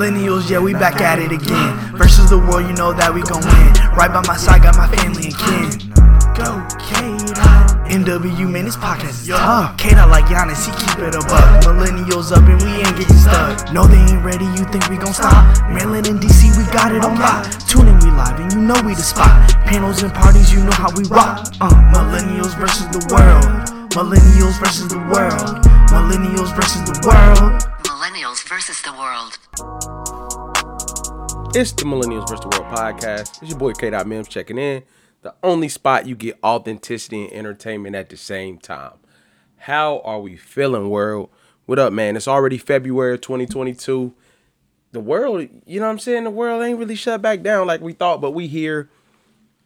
Millennials, yeah, we back at it again. Versus the world, you know that we gon' win. Right by my side, got my family and kin. Go, K-Dot. NW, man, this podcast is tough. K-Dot like Giannis, he keep it a buck. Millennials up and we ain't getting stuck. No, they ain't ready, you think we gon' stop? Maryland and DC, we got it on lock. Tune in, we live, and you know we the spot. Panels and parties, you know how we rock. Uh, millennials versus the world. Millennials versus the world. Millennials versus the world. Millennials versus the world. It's the Millennials vs. the World podcast. It's your boy K. Mims checking in. The only spot you get authenticity and entertainment at the same time. How are we feeling, world? What up, man? It's already February 2022. The world, you know what I'm saying? The world ain't really shut back down like we thought, but we here.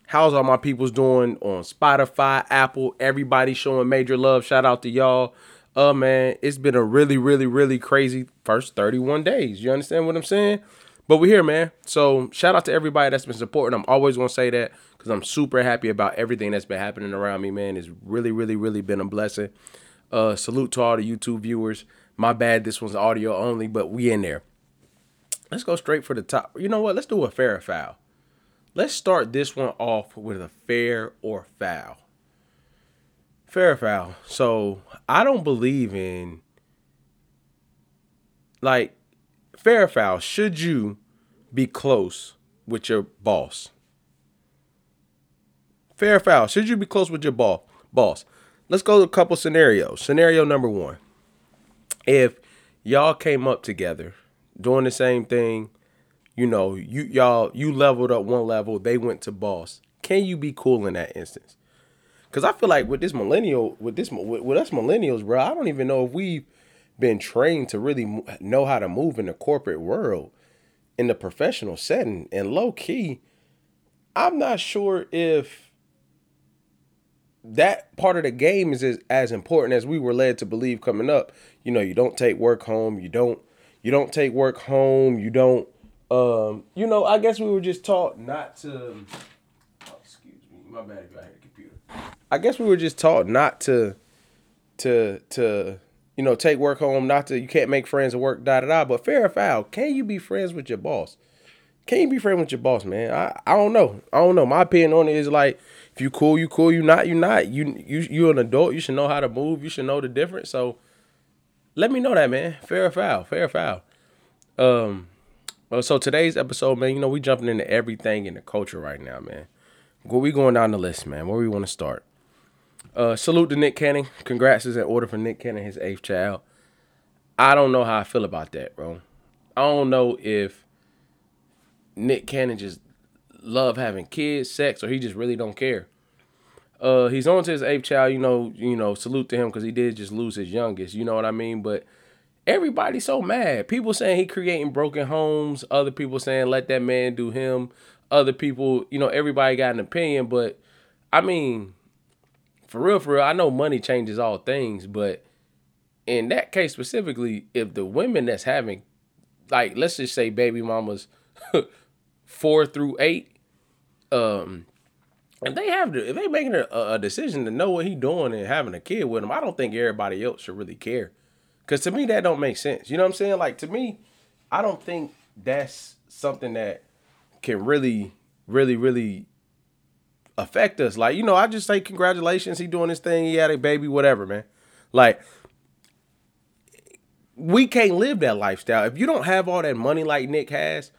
How's all my peoples doing on Spotify, Apple? Everybody showing major love. Shout out to y'all. Uh man, it's been a really, really, really crazy first 31 days. You understand what I'm saying? But we're here, man. So shout out to everybody that's been supporting. I'm always gonna say that because I'm super happy about everything that's been happening around me, man. It's really, really, really been a blessing. Uh, salute to all the YouTube viewers. My bad, this one's audio only, but we in there. Let's go straight for the top. You know what? Let's do a fair or foul. Let's start this one off with a fair or foul. Fair or foul. So I don't believe in like fair foul, should you be close with your boss? Fair foul, should you be close with your boss? Boss. Let's go to a couple scenarios. Scenario number one. If y'all came up together doing the same thing, you know, you y'all you leveled up one level, they went to boss. Can you be cool in that instance? Cause I feel like with this millennial, with this with, with us millennials, bro, I don't even know if we've been trained to really know how to move in the corporate world, in the professional setting, and low key, I'm not sure if that part of the game is as, as important as we were led to believe coming up. You know, you don't take work home. You don't. You don't take work home. You don't. Um. You know, I guess we were just taught not to. Oh, excuse me, my bad. If I had a computer. I guess we were just taught not to, to to you know, take work home, not to you can't make friends at work, da da da. But fair or foul, can you be friends with your boss? Can you be friends with your boss, man? I, I don't know. I don't know. My opinion on it is like if you cool, you cool, you not, you not. You you you an adult, you should know how to move, you should know the difference. So let me know that, man. Fair or foul, fair or foul. Um well, so today's episode, man, you know, we jumping into everything in the culture right now, man. Where we going down the list, man. Where we want to start? Uh, salute to Nick Cannon. Congrats is in order for Nick Cannon, his eighth child. I don't know how I feel about that, bro. I don't know if Nick Cannon just love having kids, sex, or he just really don't care. Uh, he's on to his eighth child. You know, you know, salute to him because he did just lose his youngest. You know what I mean? But everybody's so mad. People saying he creating broken homes. Other people saying let that man do him. Other people, you know, everybody got an opinion. But I mean, for real, for real, I know money changes all things, but in that case specifically, if the women that's having, like, let's just say baby mamas four through eight, um, if they have to, if they making a, a decision to know what he doing and having a kid with him, I don't think everybody else should really care. Cause to me that don't make sense. You know what I'm saying? Like to me, I don't think that's something that can really, really, really affect us. Like, you know, I just say congratulations, he doing his thing, he had a baby, whatever, man. Like, we can't live that lifestyle. If you don't have all that money like Nick has,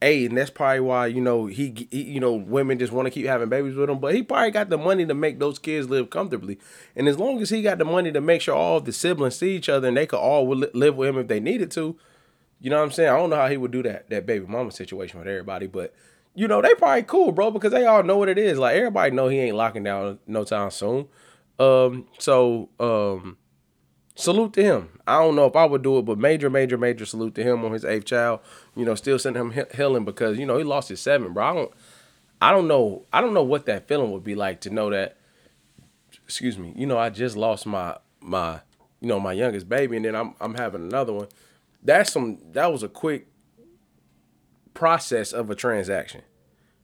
hey, and that's probably why, you know, he, he you know, women just want to keep having babies with him, but he probably got the money to make those kids live comfortably. And as long as he got the money to make sure all the siblings see each other and they could all live with him if they needed to, you know what I'm saying? I don't know how he would do that that baby mama situation with everybody, but you know, they probably cool, bro, because they all know what it is. Like everybody know he ain't locking down no time soon. Um, so um salute to him. I don't know if I would do it, but major, major, major salute to him on his eighth child. You know, still sending him healing because you know he lost his seven, bro. I don't, I don't know, I don't know what that feeling would be like to know that. Excuse me. You know, I just lost my my, you know, my youngest baby, and then I'm I'm having another one. That's some. That was a quick process of a transaction.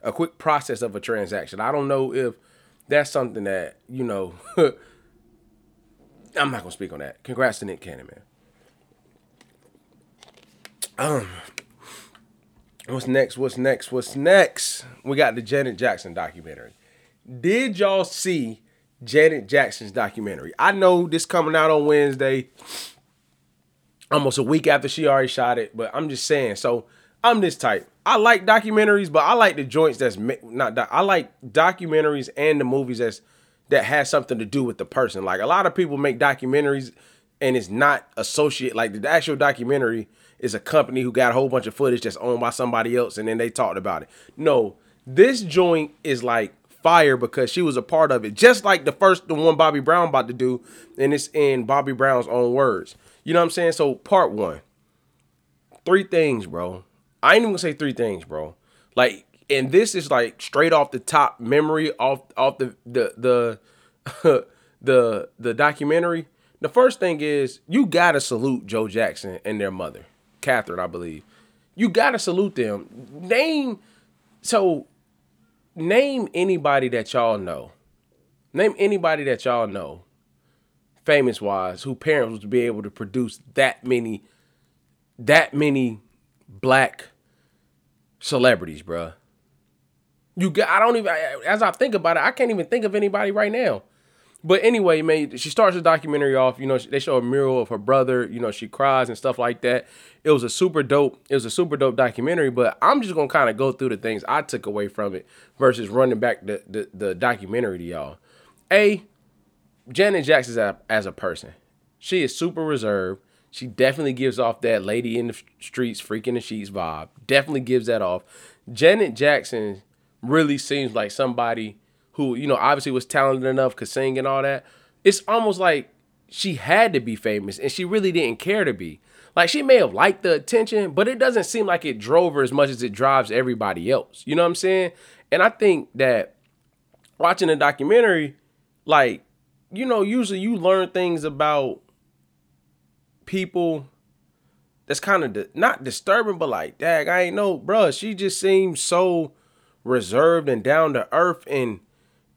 A quick process of a transaction. I don't know if that's something that, you know, I'm not gonna speak on that. Congrats to Nick Cannon, man. Um What's next? What's next? What's next? We got the Janet Jackson documentary. Did y'all see Janet Jackson's documentary? I know this coming out on Wednesday, almost a week after she already shot it, but I'm just saying. So I'm this type. I like documentaries, but I like the joints that's not. I like documentaries and the movies that's that has something to do with the person. Like a lot of people make documentaries and it's not associate like the actual documentary is a company who got a whole bunch of footage that's owned by somebody else and then they talked about it. No, this joint is like fire because she was a part of it. Just like the first the one Bobby Brown about to do, and it's in Bobby Brown's own words. You know what I'm saying? So part one. Three things, bro. I ain't even gonna say three things, bro. Like, and this is like straight off the top memory off off the the the the the documentary. The first thing is you gotta salute Joe Jackson and their mother. Catherine, I believe. You gotta salute them. Name so name anybody that y'all know. Name anybody that y'all know, famous wise, who parents would be able to produce that many, that many black celebrities, bruh. You got I don't even as I think about it, I can't even think of anybody right now. But anyway, man, she starts the documentary off. You know, they show a mural of her brother. You know, she cries and stuff like that. It was a super dope. It was a super dope documentary. But I'm just gonna kind of go through the things I took away from it versus running back the the, the documentary to y'all. A, Janet Jackson as a, as a person, she is super reserved. She definitely gives off that lady in the streets, freaking the sheets vibe. Definitely gives that off. Janet Jackson really seems like somebody who, you know, obviously was talented enough, could sing and all that, it's almost like she had to be famous and she really didn't care to be. Like she may have liked the attention, but it doesn't seem like it drove her as much as it drives everybody else. You know what I'm saying? And I think that watching a documentary, like, you know, usually you learn things about people that's kind of di- not disturbing, but like, dag, I ain't know, bruh. She just seems so reserved and down to earth and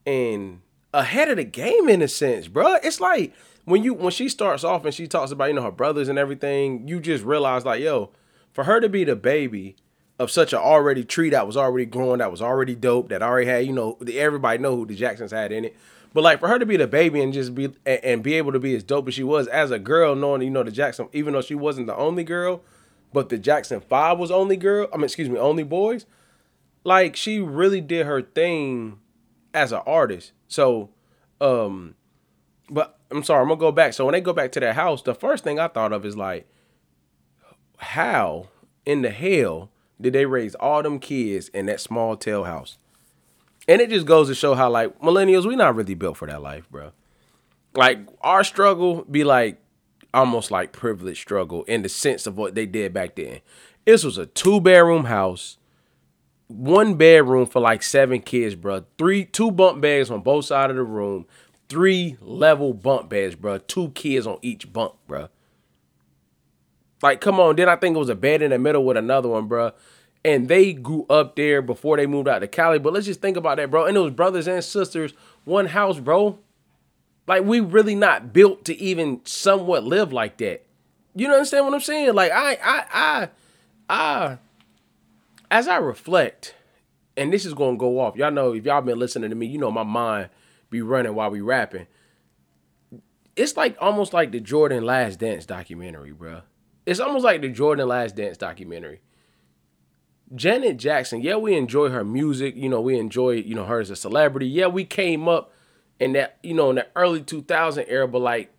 and ahead of the game in a sense, bro. It's like when you when she starts off and she talks about you know her brothers and everything, you just realize like yo, for her to be the baby of such a already tree that was already growing, that was already dope, that already had you know everybody know who the Jacksons had in it. But like for her to be the baby and just be and, be able to be as dope as she was as a girl, knowing you know the Jackson, even though she wasn't the only girl, but the Jackson Five was only girl. I mean, excuse me, only boys. Like she really did her thing as an artist. So, um, but I'm sorry, I'm gonna go back. So when they go back to that house, the first thing I thought of is like, how in the hell did they raise all them kids in that small tail house? And it just goes to show how like millennials, we not really built for that life, bro. Like our struggle be like almost like privileged struggle in the sense of what they did back then. This was a two bedroom house one bedroom for like seven kids, bro. Three, two bunk beds on both sides of the room. Three level bunk beds, bro. Two kids on each bunk, bro. Like, come on. Then I think it was a bed in the middle with another one, bro. And they grew up there before they moved out to Cali. But let's just think about that, bro. And was brothers and sisters, one house, bro. Like, we really not built to even somewhat live like that. You understand what I'm saying? Like, I, I, I, I as I reflect, and this is gonna go off. Y'all know if y'all been listening to me, you know my mind be running while we rapping. It's like almost like the Jordan Last Dance documentary, bro. It's almost like the Jordan Last Dance documentary. Janet Jackson, yeah, we enjoy her music. You know, we enjoy, you know, her as a celebrity. Yeah, we came up in that, you know, in the early 2000 era, but like,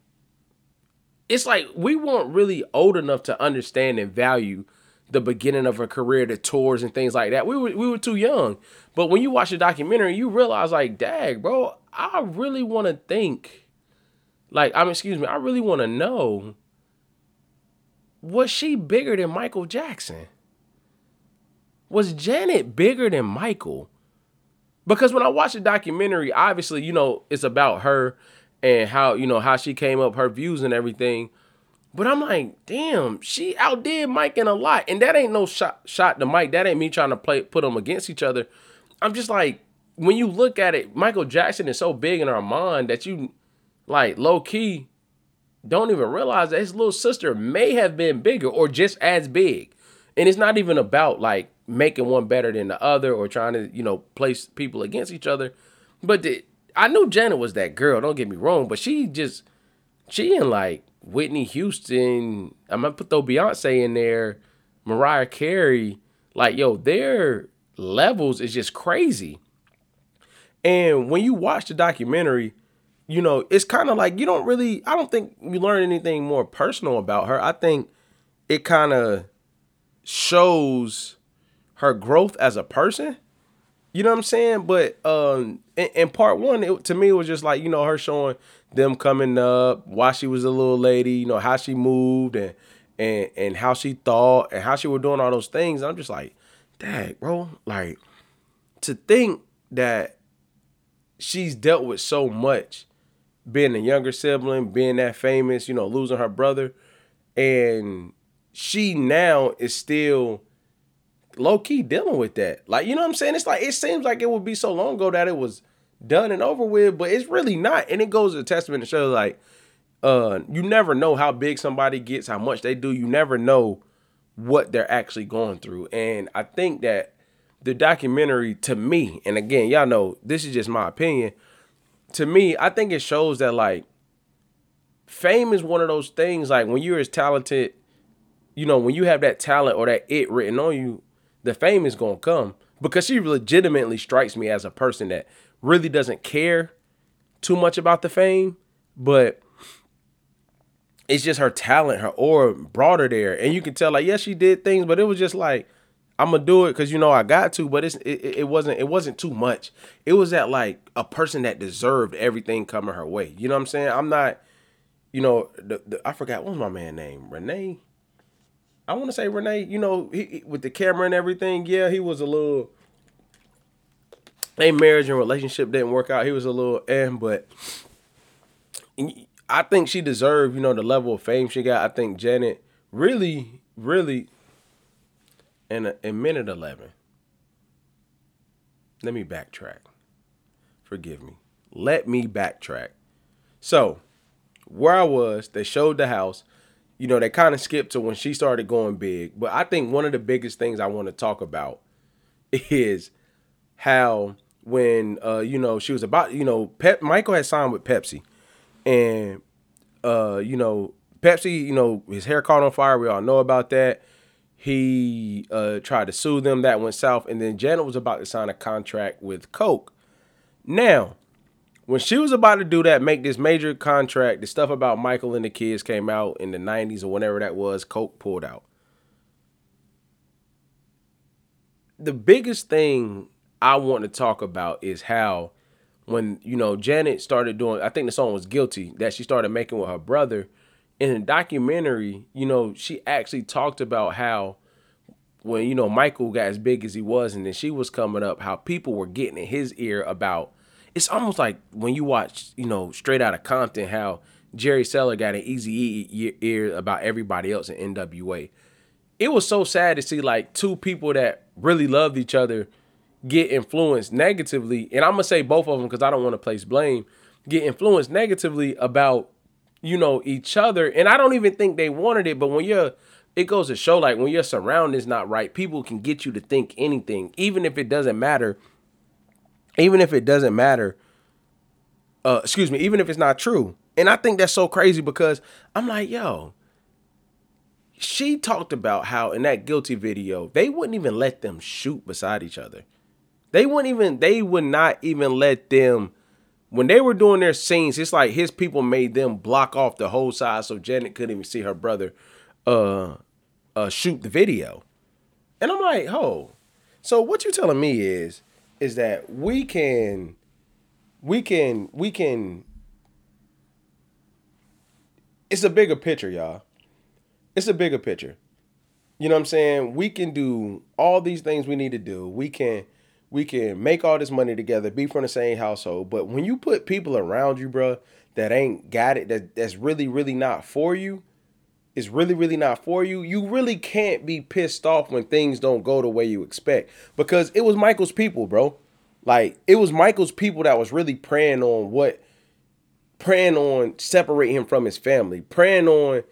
it's like we weren't really old enough to understand and value the beginning of her career, the tours and things like that. We were we were too young. But when you watch the documentary, you realize like, dag, bro, I really want to think. Like, I mean, excuse me, I really want to know. Was she bigger than Michael Jackson? Was Janet bigger than Michael? Because when I watch the documentary, obviously, you know, it's about her and how, you know, how she came up, her views and everything. But I'm like, damn, she outdid Mike in a lot. And that ain't no shot shot to Mike. That ain't me trying to play put them against each other. I'm just like, when you look at it, Michael Jackson is so big in our mind that you like low key don't even realize that his little sister may have been bigger or just as big. And it's not even about like making one better than the other or trying to you know place people against each other. But the, I knew Janet was that girl. Don't get me wrong, but she just she and like Whitney Houston. I'm gonna put though Beyonce in there, Mariah Carey. Like yo, their levels is just crazy. And when you watch the documentary, you know, it's kind of like you don't really, I don't think you learn anything more personal about her. I think it kind of shows her growth as a person. You know what I'm saying? But um, in, in part one, it, to me, it was just like you know her showing them coming up, why she was a little lady, you know how she moved and and and how she thought and how she was doing all those things. I'm just like, dang, bro, like to think that she's dealt with so much being a younger sibling, being that famous, you know, losing her brother. And she now is still low key dealing with that. Like, you know what I'm saying? It's like, it seems like it would be so long ago that it was done and over with, but it's really not. And it goes to testament to show, like, uh, you never know how big somebody gets, how much they do. You never know what they're actually going through. And I think that the documentary to me, and again, y'all know this is just my opinion. To me, I think it shows that like fame is one of those things like when you're as talented, you know, when you have that talent or that it written on you, the fame is gonna come. Because she legitimately strikes me as a person that really doesn't care too much about the fame, but it's just her talent, her aura brought her there. And you can tell, like, yes, she did things, but it was just like I'm gonna do it because you know I got to, but it's it, it wasn't it wasn't too much. It was that like a person that deserved everything coming her way. You know what I'm saying? I'm not, you know, the, the I forgot what was my man name Renee. I want to say Renee. You know, he, with the camera and everything. Yeah, he was a little. Their marriage and relationship didn't work out. He was a little eh, but I think she deserved, you know, the level of fame she got. I think Janet really, really in a, in minute 11 let me backtrack forgive me let me backtrack so where i was they showed the house you know they kind of skipped to when she started going big but i think one of the biggest things i want to talk about is how when uh you know she was about you know Pep Michael had signed with Pepsi and uh you know Pepsi you know his hair caught on fire we all know about that he uh, tried to sue them. That went south. And then Janet was about to sign a contract with Coke. Now, when she was about to do that, make this major contract, the stuff about Michael and the kids came out in the 90s or whenever that was, Coke pulled out. The biggest thing I want to talk about is how when, you know, Janet started doing, I think the song was Guilty, that she started making with her brother in the documentary, you know, she actually talked about how when you know Michael got as big as he was, and then she was coming up, how people were getting in his ear about. It's almost like when you watch, you know, straight out of Compton, how Jerry Heller got an easy ear about everybody else in NWA. It was so sad to see like two people that really loved each other get influenced negatively, and I'm gonna say both of them because I don't want to place blame. Get influenced negatively about you know, each other. And I don't even think they wanted it, but when you're it goes to show like when your surroundings not right, people can get you to think anything, even if it doesn't matter. Even if it doesn't matter. Uh, excuse me, even if it's not true. And I think that's so crazy because I'm like, yo, she talked about how in that guilty video, they wouldn't even let them shoot beside each other. They wouldn't even, they would not even let them when they were doing their scenes, it's like his people made them block off the whole side so Janet couldn't even see her brother uh uh shoot the video. And I'm like, oh. So what you telling me is is that we can we can we can it's a bigger picture, y'all. It's a bigger picture. You know what I'm saying? We can do all these things we need to do. We can we can make all this money together, be from the same household. But when you put people around you, bro, that ain't got it, that that's really, really not for you, is really, really not for you, you really can't be pissed off when things don't go the way you expect. Because it was Michael's people, bro. Like it was Michael's people that was really praying on what praying on separate him from his family, praying on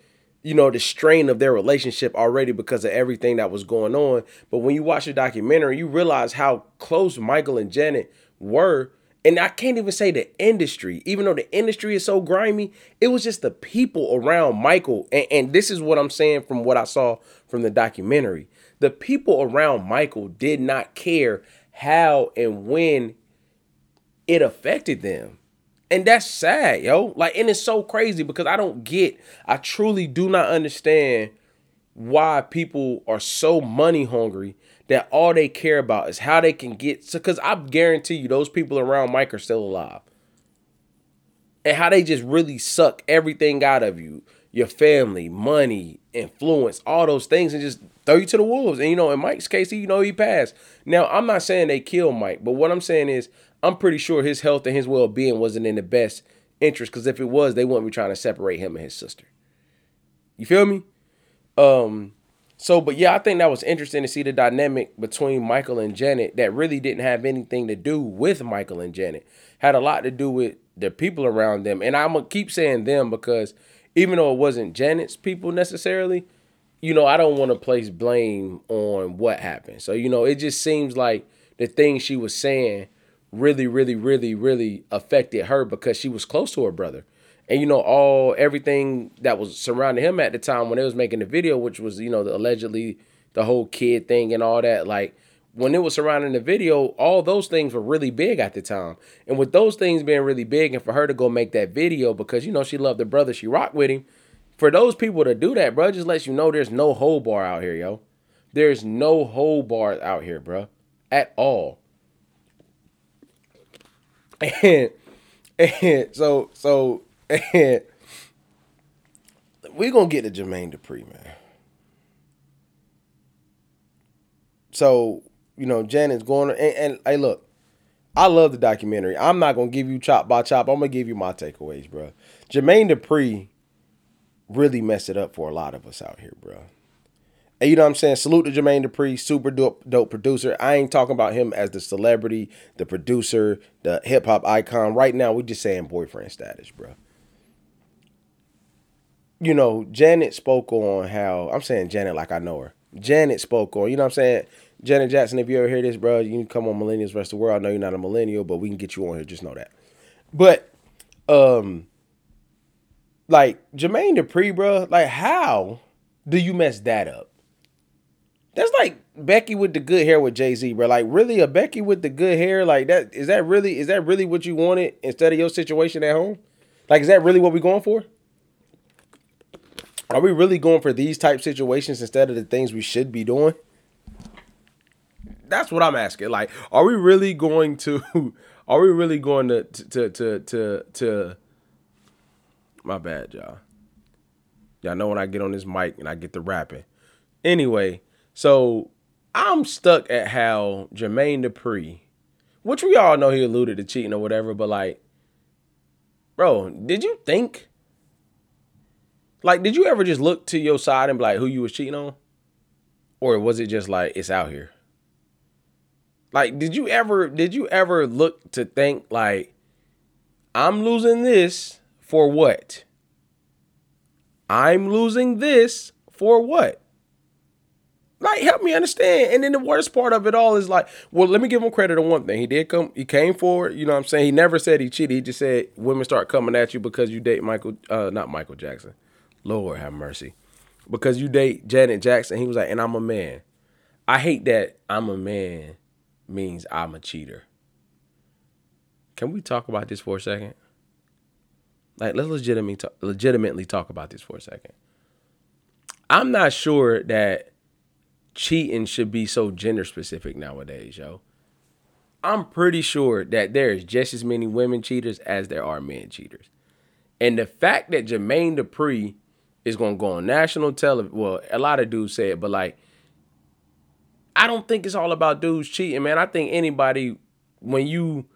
you know, the strain of their relationship already because of everything that was going on. But when you watch the documentary, you realize how close Michael and Janet were. And I can't even say the industry, even though the industry is so grimy, it was just the people around Michael. And, and this is what I'm saying from what I saw from the documentary. The people around Michael did not care how and when it affected them. And that's sad, yo. Like, and it's so crazy because I don't get, I truly do not understand why people are so money hungry that all they care about is how they can get. So, because I guarantee you, those people around Mike are still alive. And how they just really suck everything out of you your family, money, influence, all those things, and just throw you to the wolves. And you know, in Mike's case, you know, he passed. Now, I'm not saying they killed Mike, but what I'm saying is I'm pretty sure his health and his well being wasn't in the best interest because if it was, they wouldn't be trying to separate him and his sister. You feel me? Um, so, but yeah, I think that was interesting to see the dynamic between Michael and Janet that really didn't have anything to do with Michael and Janet. Had a lot to do with the people around them. And I'm gonna keep saying them because even though it wasn't Janet's people necessarily, you know, I don't want to place blame on what happened. So, you know, it just seems like the things she was saying really, really, really, really affected her because she was close to her brother. And you know, all everything that was surrounding him at the time when they was making the video, which was, you know, the, allegedly the whole kid thing and all that, like when it was surrounding the video, all those things were really big at the time. And with those things being really big, and for her to go make that video because you know she loved the brother, she rocked with him. For those people to do that, bro, just lets you know there's no hold bar out here, yo. There's no hold bar out here, bro, at all. And and so so and we're gonna get to Jermaine Dupri, man. So you know, Janet's going and, and hey, look, I love the documentary. I'm not gonna give you chop by chop. I'm gonna give you my takeaways, bro. Jermaine Dupri really messed it up for a lot of us out here, bro. And you know what I'm saying? Salute to Jermaine Dupri, super dope, dope producer. I ain't talking about him as the celebrity, the producer, the hip hop icon. Right now, we just saying boyfriend status, bro. You know, Janet spoke on how I'm saying Janet like I know her. Janet spoke on, you know what I'm saying? Janet Jackson, if you ever hear this, bro, you can come on Millennials Rest of the World. I know you're not a millennial, but we can get you on here. Just know that. But, um, like Jermaine Dupri, bro, like how do you mess that up? That's like Becky with the good hair with Jay Z, bro. Like really, a Becky with the good hair, like that. Is that really? Is that really what you wanted instead of your situation at home? Like, is that really what we're going for? Are we really going for these type situations instead of the things we should be doing? That's what I'm asking. Like, are we really going to? Are we really going to to to to to? My bad, y'all. Y'all know when I get on this mic and I get the rapping. Anyway, so I'm stuck at how Jermaine Dupri, which we all know he alluded to cheating or whatever, but like, bro, did you think? Like, did you ever just look to your side and be like, who you was cheating on? Or was it just like it's out here? Like, did you ever did you ever look to think like I'm losing this for what? I'm losing this for what? Like, help me understand. And then the worst part of it all is like, well, let me give him credit on one thing. He did come, he came forward, you know what I'm saying? He never said he cheated. He just said women start coming at you because you date Michael, uh, not Michael Jackson. Lord have mercy. Because you date Janet Jackson. He was like, and I'm a man. I hate that I'm a man means I'm a cheater. Can we talk about this for a second? Like, let's legitimately talk, legitimately talk about this for a second. I'm not sure that cheating should be so gender specific nowadays, yo. I'm pretty sure that there is just as many women cheaters as there are men cheaters. And the fact that Jermaine Dupri is gonna go on national television, well, a lot of dudes say it, but like, I don't think it's all about dudes cheating, man. I think anybody, when you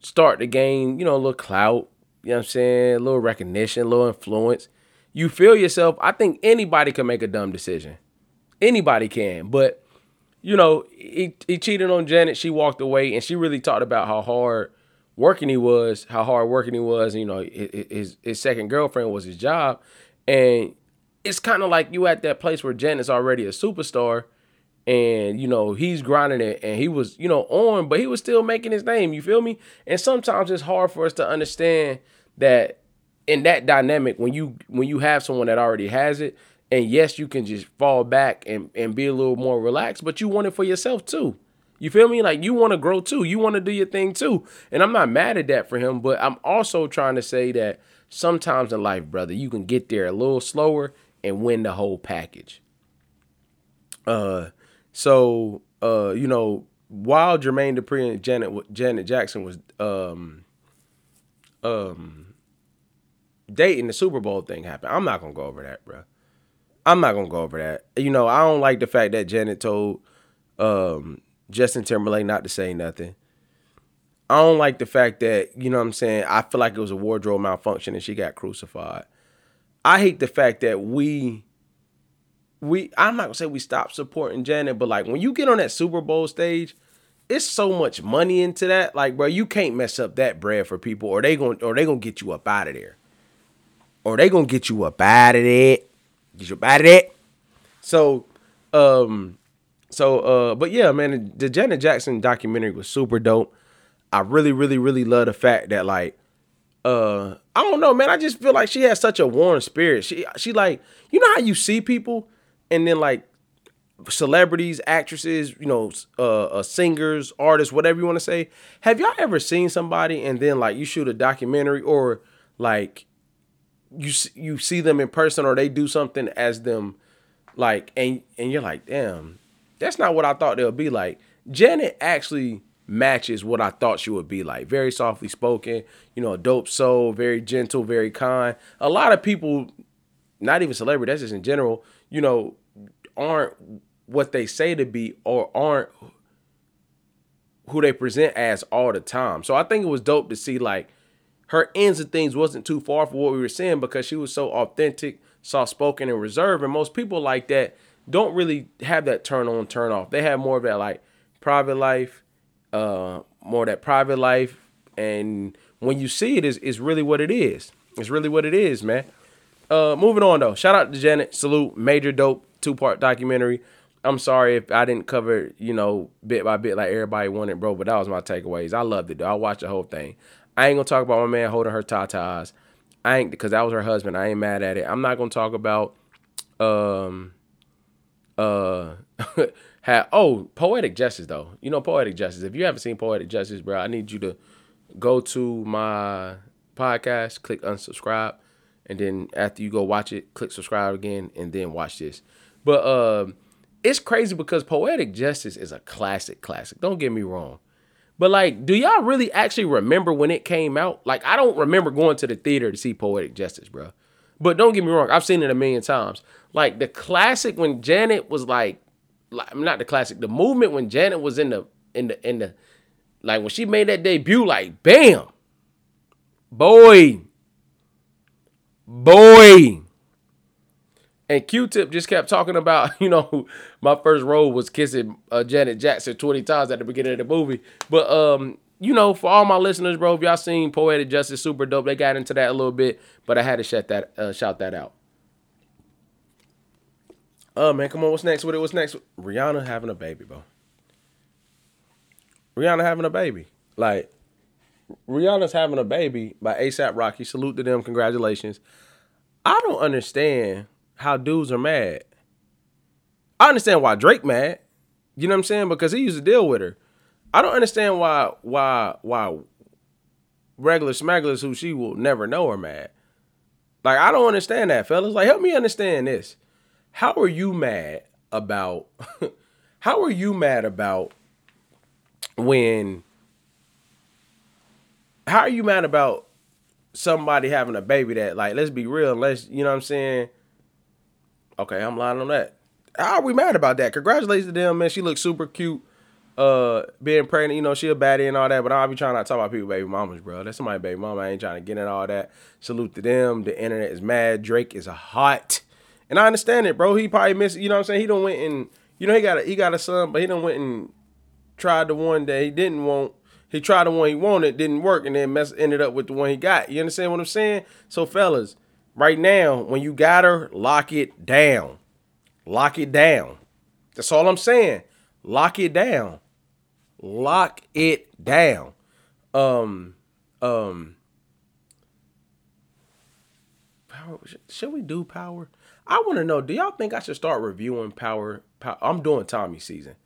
start the game, you know, a little clout, you know what I'm saying, a little recognition, a little influence, you feel yourself. I think anybody can make a dumb decision. Anybody can, but you know, he, he cheated on Janet. She walked away, and she really talked about how hard working he was, how hard working he was. And, you know, his his second girlfriend was his job, and it's kind of like you at that place where Janet's already a superstar and you know he's grinding it and he was you know on but he was still making his name you feel me? And sometimes it's hard for us to understand that in that dynamic when you when you have someone that already has it and yes you can just fall back and and be a little more relaxed but you want it for yourself too. You feel me? Like you want to grow too. You want to do your thing too. And i'm not mad at that for him but i'm also trying to say that sometimes in life brother you can get there a little slower and win the whole package uh so uh, you know, while Jermaine Dupri and Janet Janet Jackson was um um dating, the Super Bowl thing happened. I'm not gonna go over that, bro. I'm not gonna go over that. You know, I don't like the fact that Janet told um Justin Timberlake not to say nothing. I don't like the fact that, you know what I'm saying, I feel like it was a wardrobe malfunction and she got crucified. I hate the fact that we we I'm not gonna say we stop supporting Janet, but like when you get on that Super Bowl stage, it's so much money into that. Like, bro, you can't mess up that bread for people, or they gonna or they gonna get you up out of there, or they gonna get you up out of there, get you up out of there. So, um, so uh, but yeah, man, the Janet Jackson documentary was super dope. I really, really, really love the fact that like, uh, I don't know, man. I just feel like she has such a warm spirit. She, she like, you know how you see people and then like celebrities, actresses, you know, uh, uh, singers, artists, whatever you want to say. Have y'all ever seen somebody and then like you shoot a documentary or like you you see them in person or they do something as them like and and you're like, "Damn, that's not what I thought they would be like." Janet actually matches what I thought she would be like. Very softly spoken, you know, a dope soul, very gentle, very kind. A lot of people, not even celebrity, that's just in general, you know, aren't what they say to be or aren't who they present as all the time. So I think it was dope to see like her ends of things wasn't too far from what we were seeing because she was so authentic, soft spoken, and reserved. And most people like that don't really have that turn on, turn off. They have more of that like private life, uh, more that private life. And when you see it, is is really what it is. It's really what it is, man. Uh, moving on though. Shout out to Janet. Salute. Major dope two part documentary. I'm sorry if I didn't cover, you know, bit by bit like everybody wanted, bro. But that was my takeaways. I loved it. Though. I watched the whole thing. I ain't gonna talk about my man holding her tatas. I ain't because that was her husband. I ain't mad at it. I'm not gonna talk about um uh had oh poetic justice though. You know poetic justice. If you haven't seen poetic justice, bro, I need you to go to my podcast, click unsubscribe and then after you go watch it, click subscribe again, and then watch this. But uh, it's crazy because Poetic Justice is a classic, classic. Don't get me wrong. But like, do y'all really actually remember when it came out? Like, I don't remember going to the theater to see Poetic Justice, bro. But don't get me wrong, I've seen it a million times. Like the classic when Janet was like not the classic, the movement when Janet was in the in the in the like when she made that debut, like bam, boy, boy. And Q-Tip just kept talking about, you know, my first role was kissing uh, Janet Jackson 20 times at the beginning of the movie. But um, you know, for all my listeners, bro, if y'all seen Poetic Justice, super dope. They got into that a little bit, but I had to shut that uh, shout that out. Oh man, come on, what's next with it? What's next? Rihanna having a baby, bro. Rihanna having a baby. Like Rihanna's having a baby by ASAP Rocky. Salute to them. Congratulations. I don't understand how dudes are mad. I understand why Drake mad. You know what I'm saying? Because he used to deal with her. I don't understand why why why regular smugglers who she will never know are mad. Like I don't understand that, fellas. Like help me understand this. How are you mad about how are you mad about when how are you mad about somebody having a baby that like let's be real, let's you know what I'm saying? Okay, I'm lying on that. How are we mad about that? Congratulations to them, man. She looks super cute. Uh, being pregnant, you know, she a baddie and all that, but I'll be trying not to talk about people baby mamas, bro. That's somebody baby mama. I ain't trying to get in all that. Salute to them. The internet is mad. Drake is a hot. And I understand it, bro. He probably missed, you know what I'm saying? He don't went and you know he got a he got a son, but he don't went and tried the one that he didn't want he tried the one he wanted, didn't work, and then mess ended up with the one he got. You understand what I'm saying? So fellas, Right now, when you got her, lock it down. Lock it down. That's all I'm saying. Lock it down. Lock it down. Um, um, power. Should we do power? I want to know. Do y'all think I should start reviewing power? power I'm doing Tommy season,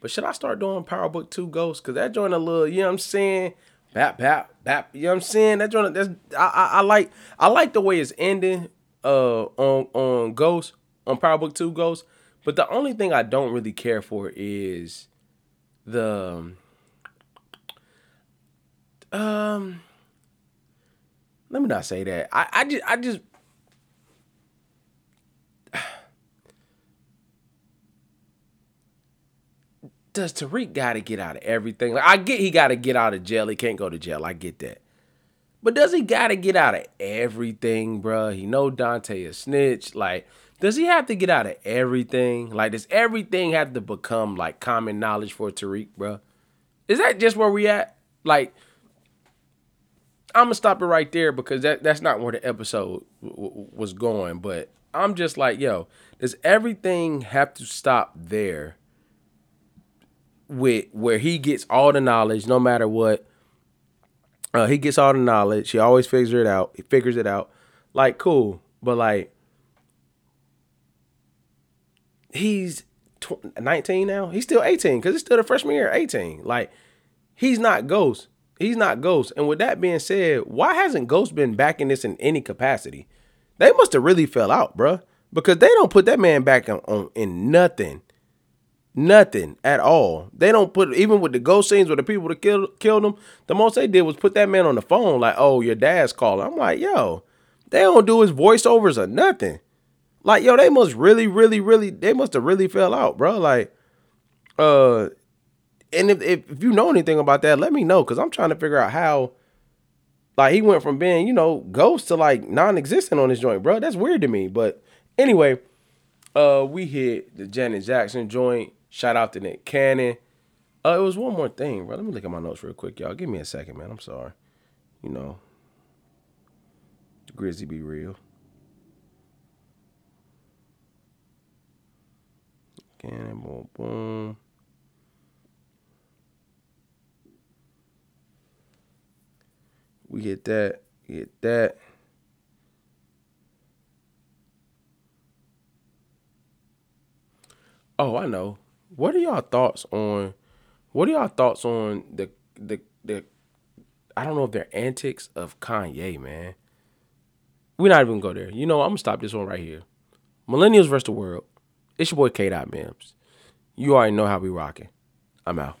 but should I start doing Power Book Two Ghosts? Cause that joint a little. You know what I'm saying? Bap bap bap. You know what I'm saying? That joint. That's I, I, I like. I like the way it's ending. Uh, on on Ghost on Power Book Two Ghost. But the only thing I don't really care for is the um let me not say that. I, I just I just does Tariq got to get out of everything? Like I get he got to get out of jail. He can't go to jail. I get that. But does he got to get out of everything, bruh? He know Dante a snitch. Like, does he have to get out of everything? Like, does everything have to become like common knowledge for Tariq, bruh? Is that just where we at? Like, I'm gonna stop it right there because that that's not where the episode w- w- was going. But I'm just like, yo, does everything have to stop there? With where he gets all the knowledge, no matter what. Uh, he gets all the knowledge. He always figures it out. He figures it out. Like cool, but like he's tw- 19 now. He's still 18 because it's still the freshman year. 18. Like he's not Ghost. He's not Ghost. And with that being said, why hasn't Ghost been backing this in any capacity? They must have really fell out, bruh. Because they don't put that man back on, on in nothing. Nothing at all. They don't put even with the ghost scenes with the people that killed killed him. The most they did was put that man on the phone, like, "Oh, your dad's calling." I'm like, "Yo, they don't do his voiceovers or nothing." Like, yo, they must really, really, really, they must have really fell out, bro. Like, uh, and if, if if you know anything about that, let me know, cause I'm trying to figure out how. Like he went from being, you know, ghost to like non-existent on this joint, bro. That's weird to me. But anyway, uh, we hit the Janet Jackson joint. Shout out to Nick Cannon. Uh, it was one more thing, bro. Let me look at my notes real quick, y'all. Give me a second, man. I'm sorry. You know, Grizzly be real. Cannon, boom, boom. We get that. Get that. Oh, I know. What are y'all thoughts on? What are y'all thoughts on the the the? I don't know if they're antics of Kanye, man. We're not even go there. You know, I'm gonna stop this one right here. Millennials versus the world. It's your boy K. Dot Mims. You already know how we rocking. I'm out.